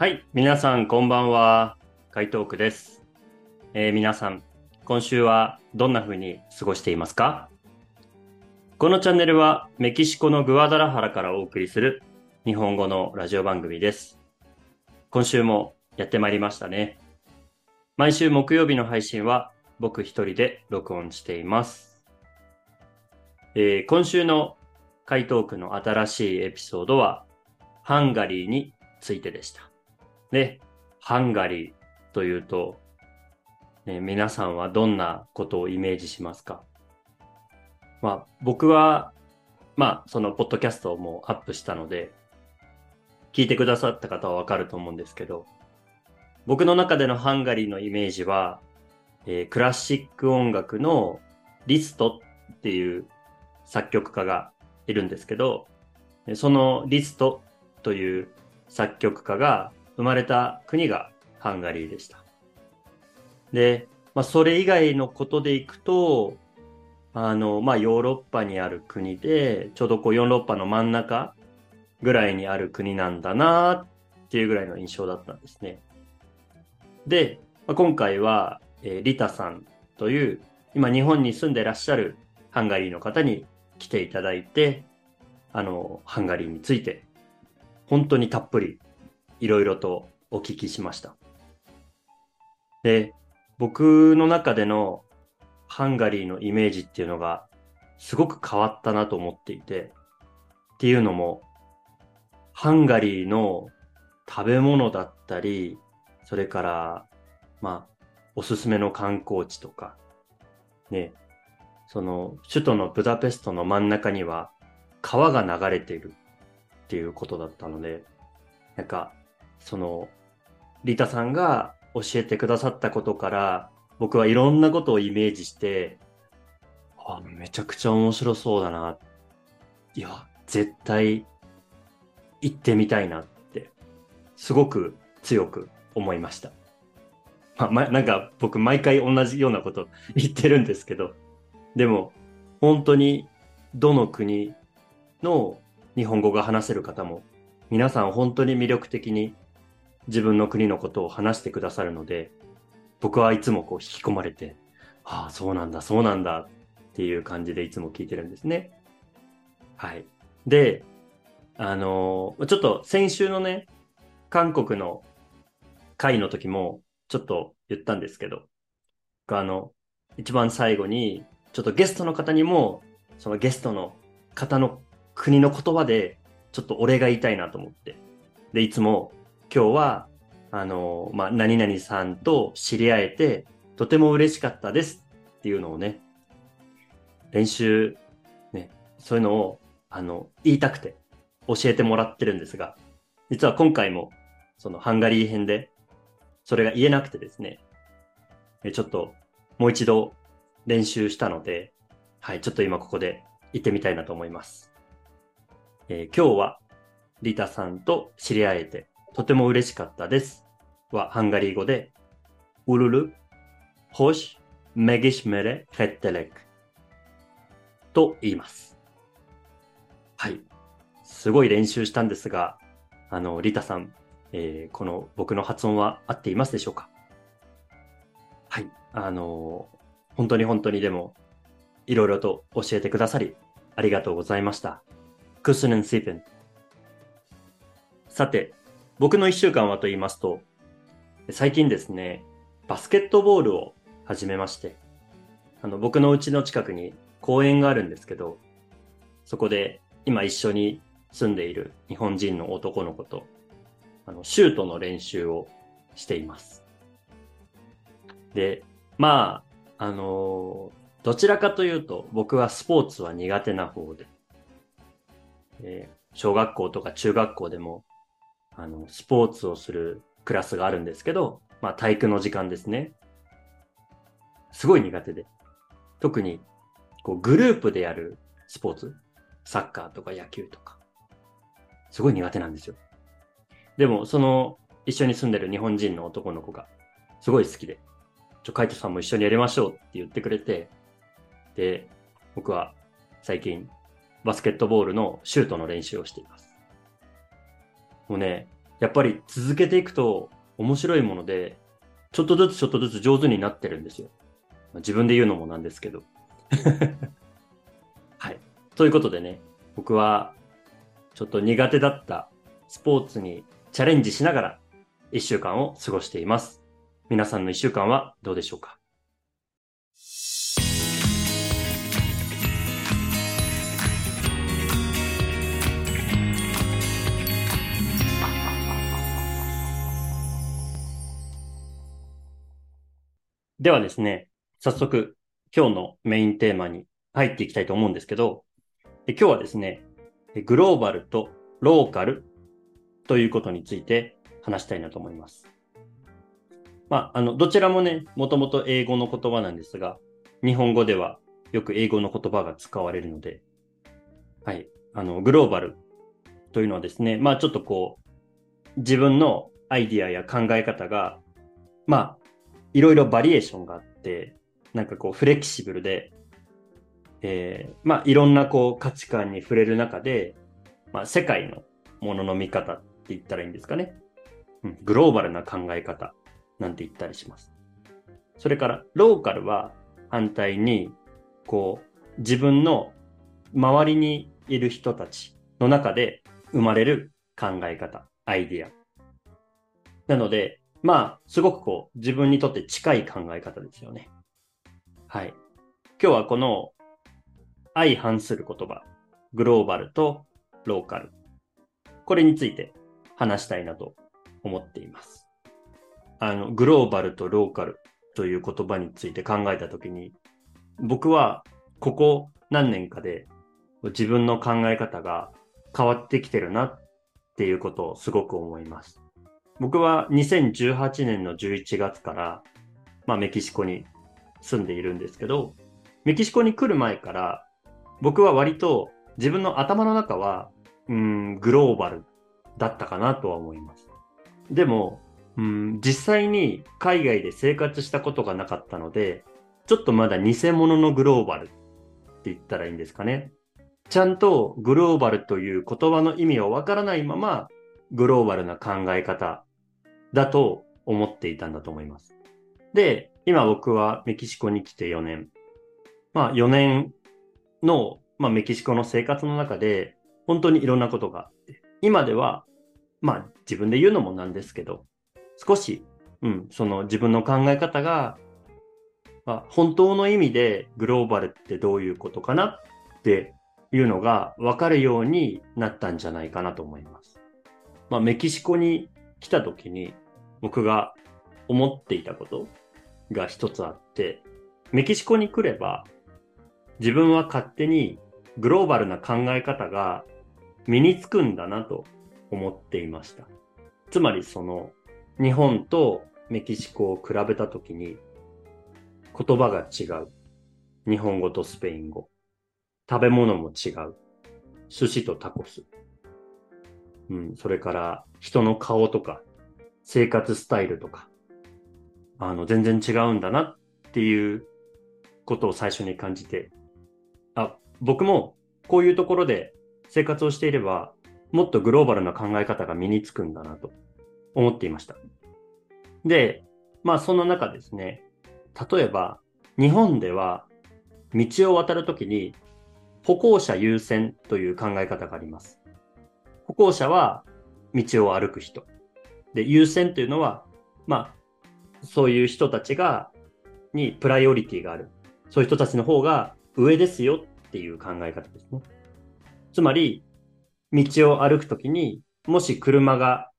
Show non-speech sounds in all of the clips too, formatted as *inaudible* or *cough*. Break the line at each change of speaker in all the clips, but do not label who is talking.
はい、皆さんこんばんは。海東区です、えー皆さん、今週はどんな風に過ごしていますか？このチャンネルはメキシコのグアダラハラからお送りする日本語のラジオ番組です。今週もやってまいりましたね。毎週木曜日の配信は僕一人で録音しています。えー今週の海東区の新しいエピソードはハンガリーについてでした。で、ハンガリーというと、ね、皆さんはどんなことをイメージしますか？まあ、僕は、まあ、そのポッドキャストもアップしたので、聞いてくださった方はわかると思うんですけど、僕の中でのハンガリーのイメージは、えークラシック音楽のリストっていう作曲家がいるんですけど、そのリストという作曲家が生まれた国がハンガリーでした。で、まあ、それ以外のことでいくと、あの、まあ、ヨーロッパにある国で、ちょうどこうヨーロッパの真ん中ぐらいにある国なんだなっていうぐらいの印象だったんですね。で、まあ、今回は、えーリタさんという、今日本に住んでらっしゃるハンガリーの方に来ていただいて、あの、ハンガリーについて、本当にたっぷりいろいろとお聞きしました。で、僕の中でのハンガリーのイメージっていうのがすごく変わったなと思っていて、っていうのも、ハンガリーの食べ物だったり、それから、まあ、おすすめの観光地とか、ね、その首都のブダペストの真ん中には川が流れているっていうことだったので、なんか、その、リタさんが教えてくださったことから、僕はいろんなことをイメージして、あ、めちゃくちゃ面白そうだな。いや、絶対行ってみたいなって、すごく強く思いました。まあ、ま、なんか僕毎回同じようなこと *laughs* 言ってるんですけど、でも本当にどの国の日本語が話せる方も皆さん本当に魅力的に自分の国のことを話してくださるので僕はいつもこう引き込まれてああそうなんだそうなんだっていう感じでいつも聞いてるんですねはいであのーちょっと先週のね韓国の会の時もちょっと言ったんですけどあの一番最後にちょっとゲストの方にもそのゲストの方の国の言葉でちょっとお礼が言いたいなと思って。で、いつも今日は、あの、まあ、何々さんと知り合えて、とても嬉しかったですっていうのをね、練習、ね、そういうのを、あの、言いたくて教えてもらってるんですが、実は今回も、そのハンガリー編で、それが言えなくてですね、ちょっともう一度練習したので、はい、ちょっと今ここで行ってみたいなと思います。えー今日はリタさんと知り合えてとても嬉しかったです。はハンガリー語で、ウルル、ホシ、メギシメレ、ヘッテレクと言います。はい。すごい練習したんですが、あの、リタさん、えーこの僕の発音は合っていますでしょうか？はい。あのー本当に本当にでも、いろいろと教えてくださり、ありがとうございました。クスヌンシーペン。さて、僕の一週間はと言いますと、最近ですね、バスケットボールを始めまして、あの、僕の家の近くに公園があるんですけど、そこで今一緒に住んでいる日本人の男の子と、あの、シュートの練習をしています。で、まあ、あのーどちらかというと僕はスポーツは苦手な方で、えー小学校とか中学校でも、あの、スポーツをするクラスがあるんですけど、まあ体育の時間ですね。すごい苦手で。特に、こう、グループでやるスポーツ、サッカーとか野球とか、すごい苦手なんですよ。でも、その、一緒に住んでる日本人の男の子が、すごい好きで、ちょ、カイトさんも一緒にやりましょうって言ってくれて、で、僕は最近バスケットボールのシュートの練習をしています。もうね、やっぱり続けていくと面白いもので、ちょっとずつちょっとずつ上手になってるんですよ。ま自分で言うのもなんですけど。*laughs* はい。ということでね、僕はちょっと苦手だったスポーツにチャレンジしながら一週間を過ごしています。皆さんの一週間はどうでしょうか？ではですね、早速今日のメインテーマに入っていきたいと思うんですけど、今日はですね、グローバルとローカルということについて話したいなと思います。まあ、あの、どちらもね、もともと英語の言葉なんですが、日本語ではよく英語の言葉が使われるので、はい、あの、グローバルというのはですね、まあちょっとこう、自分のアイディアや考え方が、まあいろいろバリエーションがあって、なんかこうフレキシブルで、えー、まあいろんなこう価値観に触れる中で、まあ世界のものの見方って言ったらいいんですかね。うん、グローバルな考え方なんて言ったりします。それからローカルは反対に、こう自分の周りにいる人たちの中で生まれる考え方、アイディア。なので、まあ、すごくこう、自分にとって近い考え方ですよね。はい。今日はこの相反する言葉、グローバルとローカル。これについて話したいなと思っています。あの、グローバルとローカルという言葉について考えたときに、僕はここ何年かで自分の考え方が変わってきてるなっていうことをすごく思います。僕は2018年の11月から、まあ、メキシコに住んでいるんですけど、メキシコに来る前から、僕は割と自分の頭の中は、うん、グローバルだったかなとは思います。でも、うん、実際に海外で生活したことがなかったので、ちょっとまだ偽物のグローバルって言ったらいいんですかね。ちゃんとグローバルという言葉の意味をわからないまま、グローバルな考え方だと思っていたんだと思います。で、今僕はメキシコに来て4年。まあ4年の、まあ、メキシコの生活の中で本当にいろんなことがあって、今では、まあ自分で言うのもなんですけど、少し、うん、その自分の考え方が、まあ、本当の意味でグローバルってどういうことかなっていうのが分かるようになったんじゃないかなと思います。まあ、メキシコに来た時に僕が思っていたことが一つあって、メキシコに来れば自分は勝手にグローバルな考え方が身につくんだなと思っていました。つまりその日本とメキシコを比べたときに言葉が違う。日本語とスペイン語。食べ物も違う。寿司とタコス。うん、それから人の顔とか生活スタイルとか、あの、全然違うんだなっていうことを最初に感じて、あ、僕もこういうところで生活をしていれば、もっとグローバルな考え方が身につくんだなと思っていました。で、まあその中ですね、例えば日本では道を渡るときに歩行者優先という考え方があります。歩行者は道を歩く人。で、優先というのは、まあ、そういう人たちが、にプライオリティがある。そういう人たちの方が上ですよっていう考え方ですね。つまり、道を歩くときに、もし車が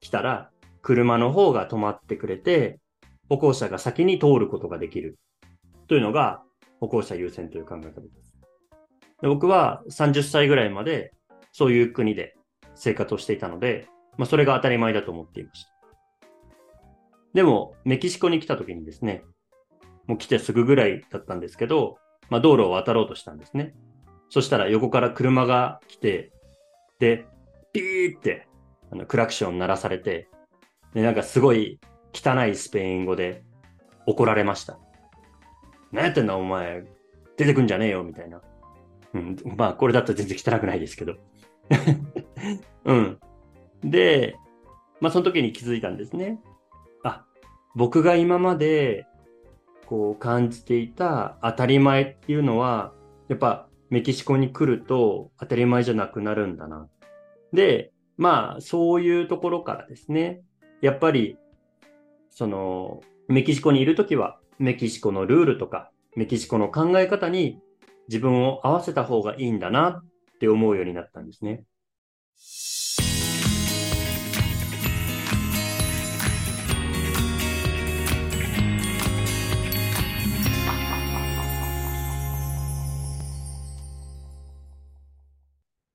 来たら、車の方が止まってくれて、歩行者が先に通ることができる。というのが、歩行者優先という考え方です。で僕は30歳ぐらいまで、そういう国で生活をしていたので、まあ、それが当たり前だと思っていました。でも、メキシコに来た時にですね、もう来てすぐぐらいだったんですけど、まあ、道路を渡ろうとしたんですね。そしたら横から車が来て、で、ピーってあのクラクション鳴らされて、で、なんかすごい汚いスペイン語で怒られました。何やってんだお前、出てくんじゃねえよみたいな。うん、まあこれだと全然汚くないですけど。うん。で、まあその時に気づいたんですね。あ、僕が今までこう感じていた当たり前っていうのは、やっぱメキシコに来ると当たり前じゃなくなるんだな。で、まあそういうところからですね、やっぱりそのメキシコにいるときはメキシコのルールとかメキシコの考え方に自分を合わせた方がいいんだなっって思うようになったんですね。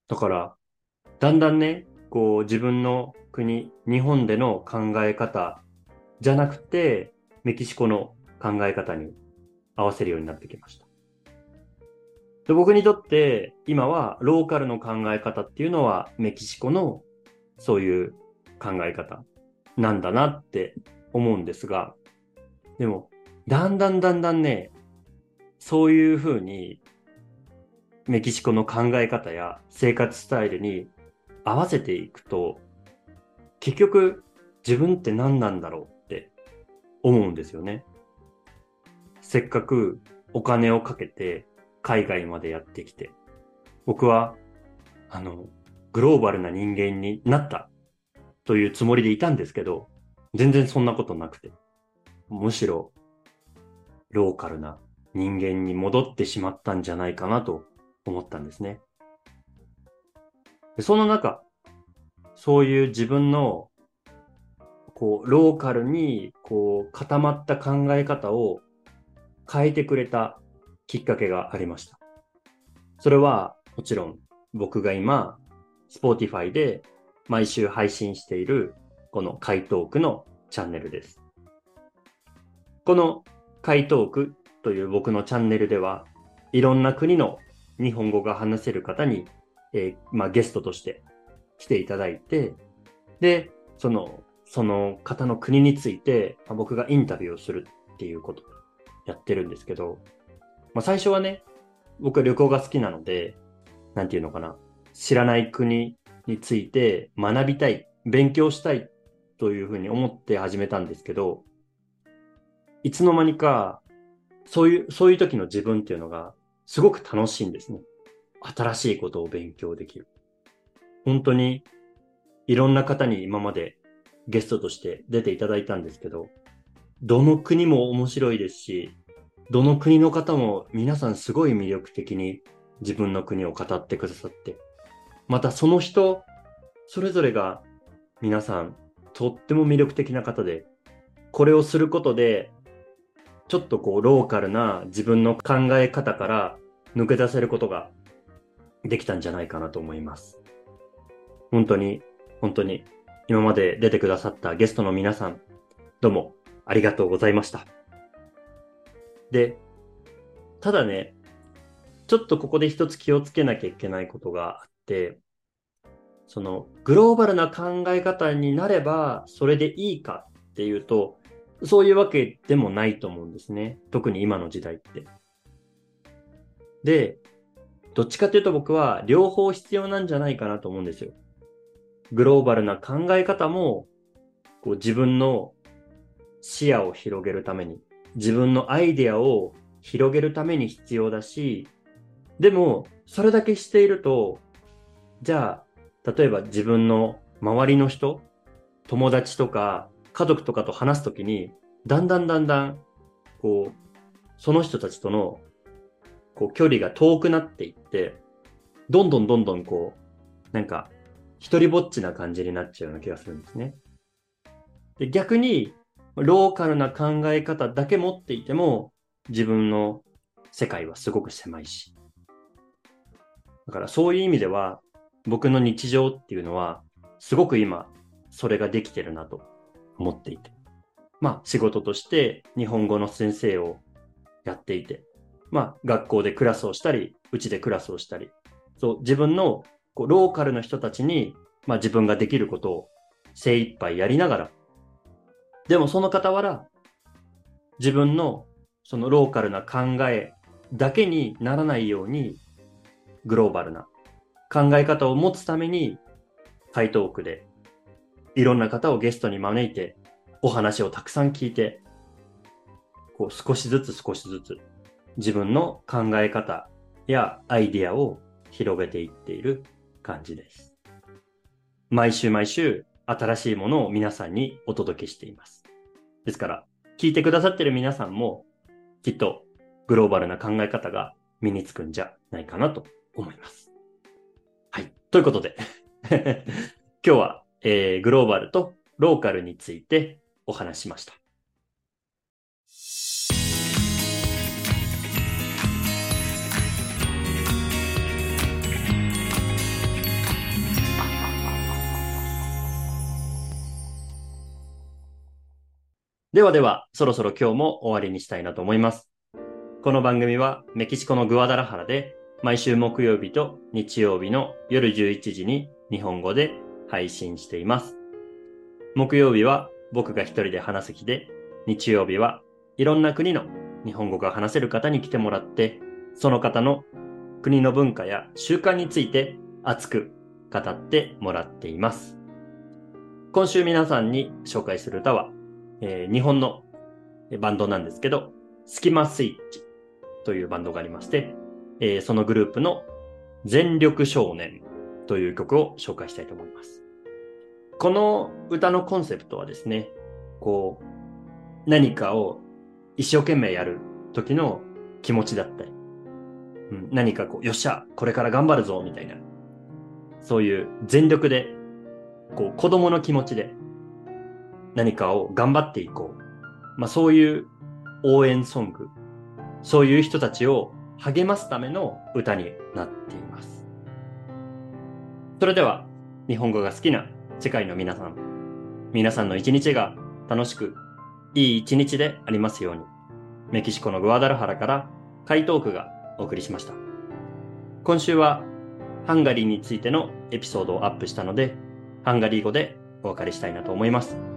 だから、だんだんね、こう自分の国、日本での考え方じゃなくて、メキシコの考え方に合わせるようになってきました。で僕にとって今はローカルの考え方っていうのはメキシコのそういう考え方なんだなって思うんですが、でもだんだんだんだんね、そういうふうにメキシコの考え方や生活スタイルに合わせていくと、結局自分って何なんだろうって思うんですよね。せっかくお金をかけて海外までやってきて、僕は、あの、グローバルな人間になったというつもりでいたんですけど、全然そんなことなくて、むしろ、ローカルな人間に戻ってしまったんじゃないかなと思ったんですね。その中、そういう自分の、こう、ローカルに、こう、固まった考え方を変えてくれたきっかけがありました。それは、もちろん、僕が今、Spotify で毎週配信している、この回答句のチャンネルです。この回答句という僕のチャンネルでは、いろんな国の日本語が話せる方に、えー、まあ、ゲストとして来ていただいて、で、その、その方の国について、まあ、僕がインタビューをするっていうことをやってるんですけど、まあ、最初はね、僕は旅行が好きなので、なんていうのかな、知らない国について学びたい、勉強したいというふうに思って始めたんですけど、いつの間にか、そういう、そういう時の自分っていうのが、すごく楽しいんですね。新しいことを勉強できる。本当にいろんな方に今までゲストとして出ていただいたんですけど、どの国も面白いですし、どの国の方も皆さんすごい魅力的に自分の国を語ってくださって、またその人、それぞれが皆さんとっても魅力的な方で、これをすることでちょっとこう、ローカルな自分の考え方から抜け出せることができたんじゃないかなと思います。本当に、本当に、今まで出てくださったゲストの皆さん、どうもありがとうございました。で、ただね、ちょっとここで一つ気をつけなきゃいけないことがあって、そのグローバルな考え方になればそれでいいかっていうと、そういうわけでもないと思うんですね。特に今の時代って。で、どっちかというと僕は両方必要なんじゃないかなと思うんですよ。グローバルな考え方も、こう自分の視野を広げるために、自分のアイデアを広げるために必要だし、でも、それだけしていると、じゃあ、例えば自分の周りの人、友達とか家族とかと話すときに、だんだんだんだん、こう、その人たちとの、こう、距離が遠くなっていって、どんどんどんどんこう、なんか、一人ぼっちな感じになっちゃうような気がするんですね。で逆に、ローカルな考え方だけ持っていても、自分の世界はすごく狭いし。だからそういう意味では、僕の日常っていうのは、すごく今、それができてるなと思っていて。まあ仕事として日本語の先生をやっていて、まあ学校でクラスをしたり、うちでクラスをしたり、そう自分のこうローカルの人たちに、まあ自分ができることを精一杯やりながら、でもその傍ら、自分のそのローカルな考えだけにならないように、グローバルな考え方を持つために、台東区でいろんな方をゲストに招いて、お話をたくさん聞いて、こう少しずつ少しずつ自分の考え方やアイディアを広げていっている感じです。毎週毎週新しいものを皆さんにお届けしています。ですから、聞いてくださってる皆さんもきっとグローバルな考え方が身につくんじゃないかなと思います。はい。ということで *laughs* 今日は、えー、グローバルとローカルについてお話しました。ではでは、そろそろ今日も終わりにしたいなと思います。この番組はメキシコのグアダラハラで毎週木曜日と日曜日の夜11時に日本語で配信しています。木曜日は僕が一人で話す日で、日曜日はいろんな国の日本語が話せる方に来てもらって、その方の国の文化や習慣について熱く語ってもらっています。今週皆さんに紹介する歌はえー、日本のバンドなんですけど、スキマスイッチというバンドがありまして、えー、そのグループの全力少年という曲を紹介したいと思います。この歌のコンセプトはですね、こう、何かを一生懸命やる時の気持ちだったり、うん、何かこう、よっしゃ、これから頑張るぞ、みたいな、そういう全力で、こう、子供の気持ちで何かを頑張っていこう。まあそういう応援ソング、そういう人たちを励ますための歌になっています。それでは、日本語が好きな世界の皆さん、皆さんの一日が楽しく、いい一日でありますように、メキシコのグアダルハラからカイトークがお送りしました。今週はハンガリーについてのエピソードをアップしたので、ハンガリー語でお別れしたいなと思います。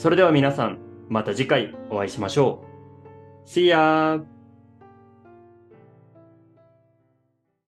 それでは皆さん、また次回お会いしましょう。See ya!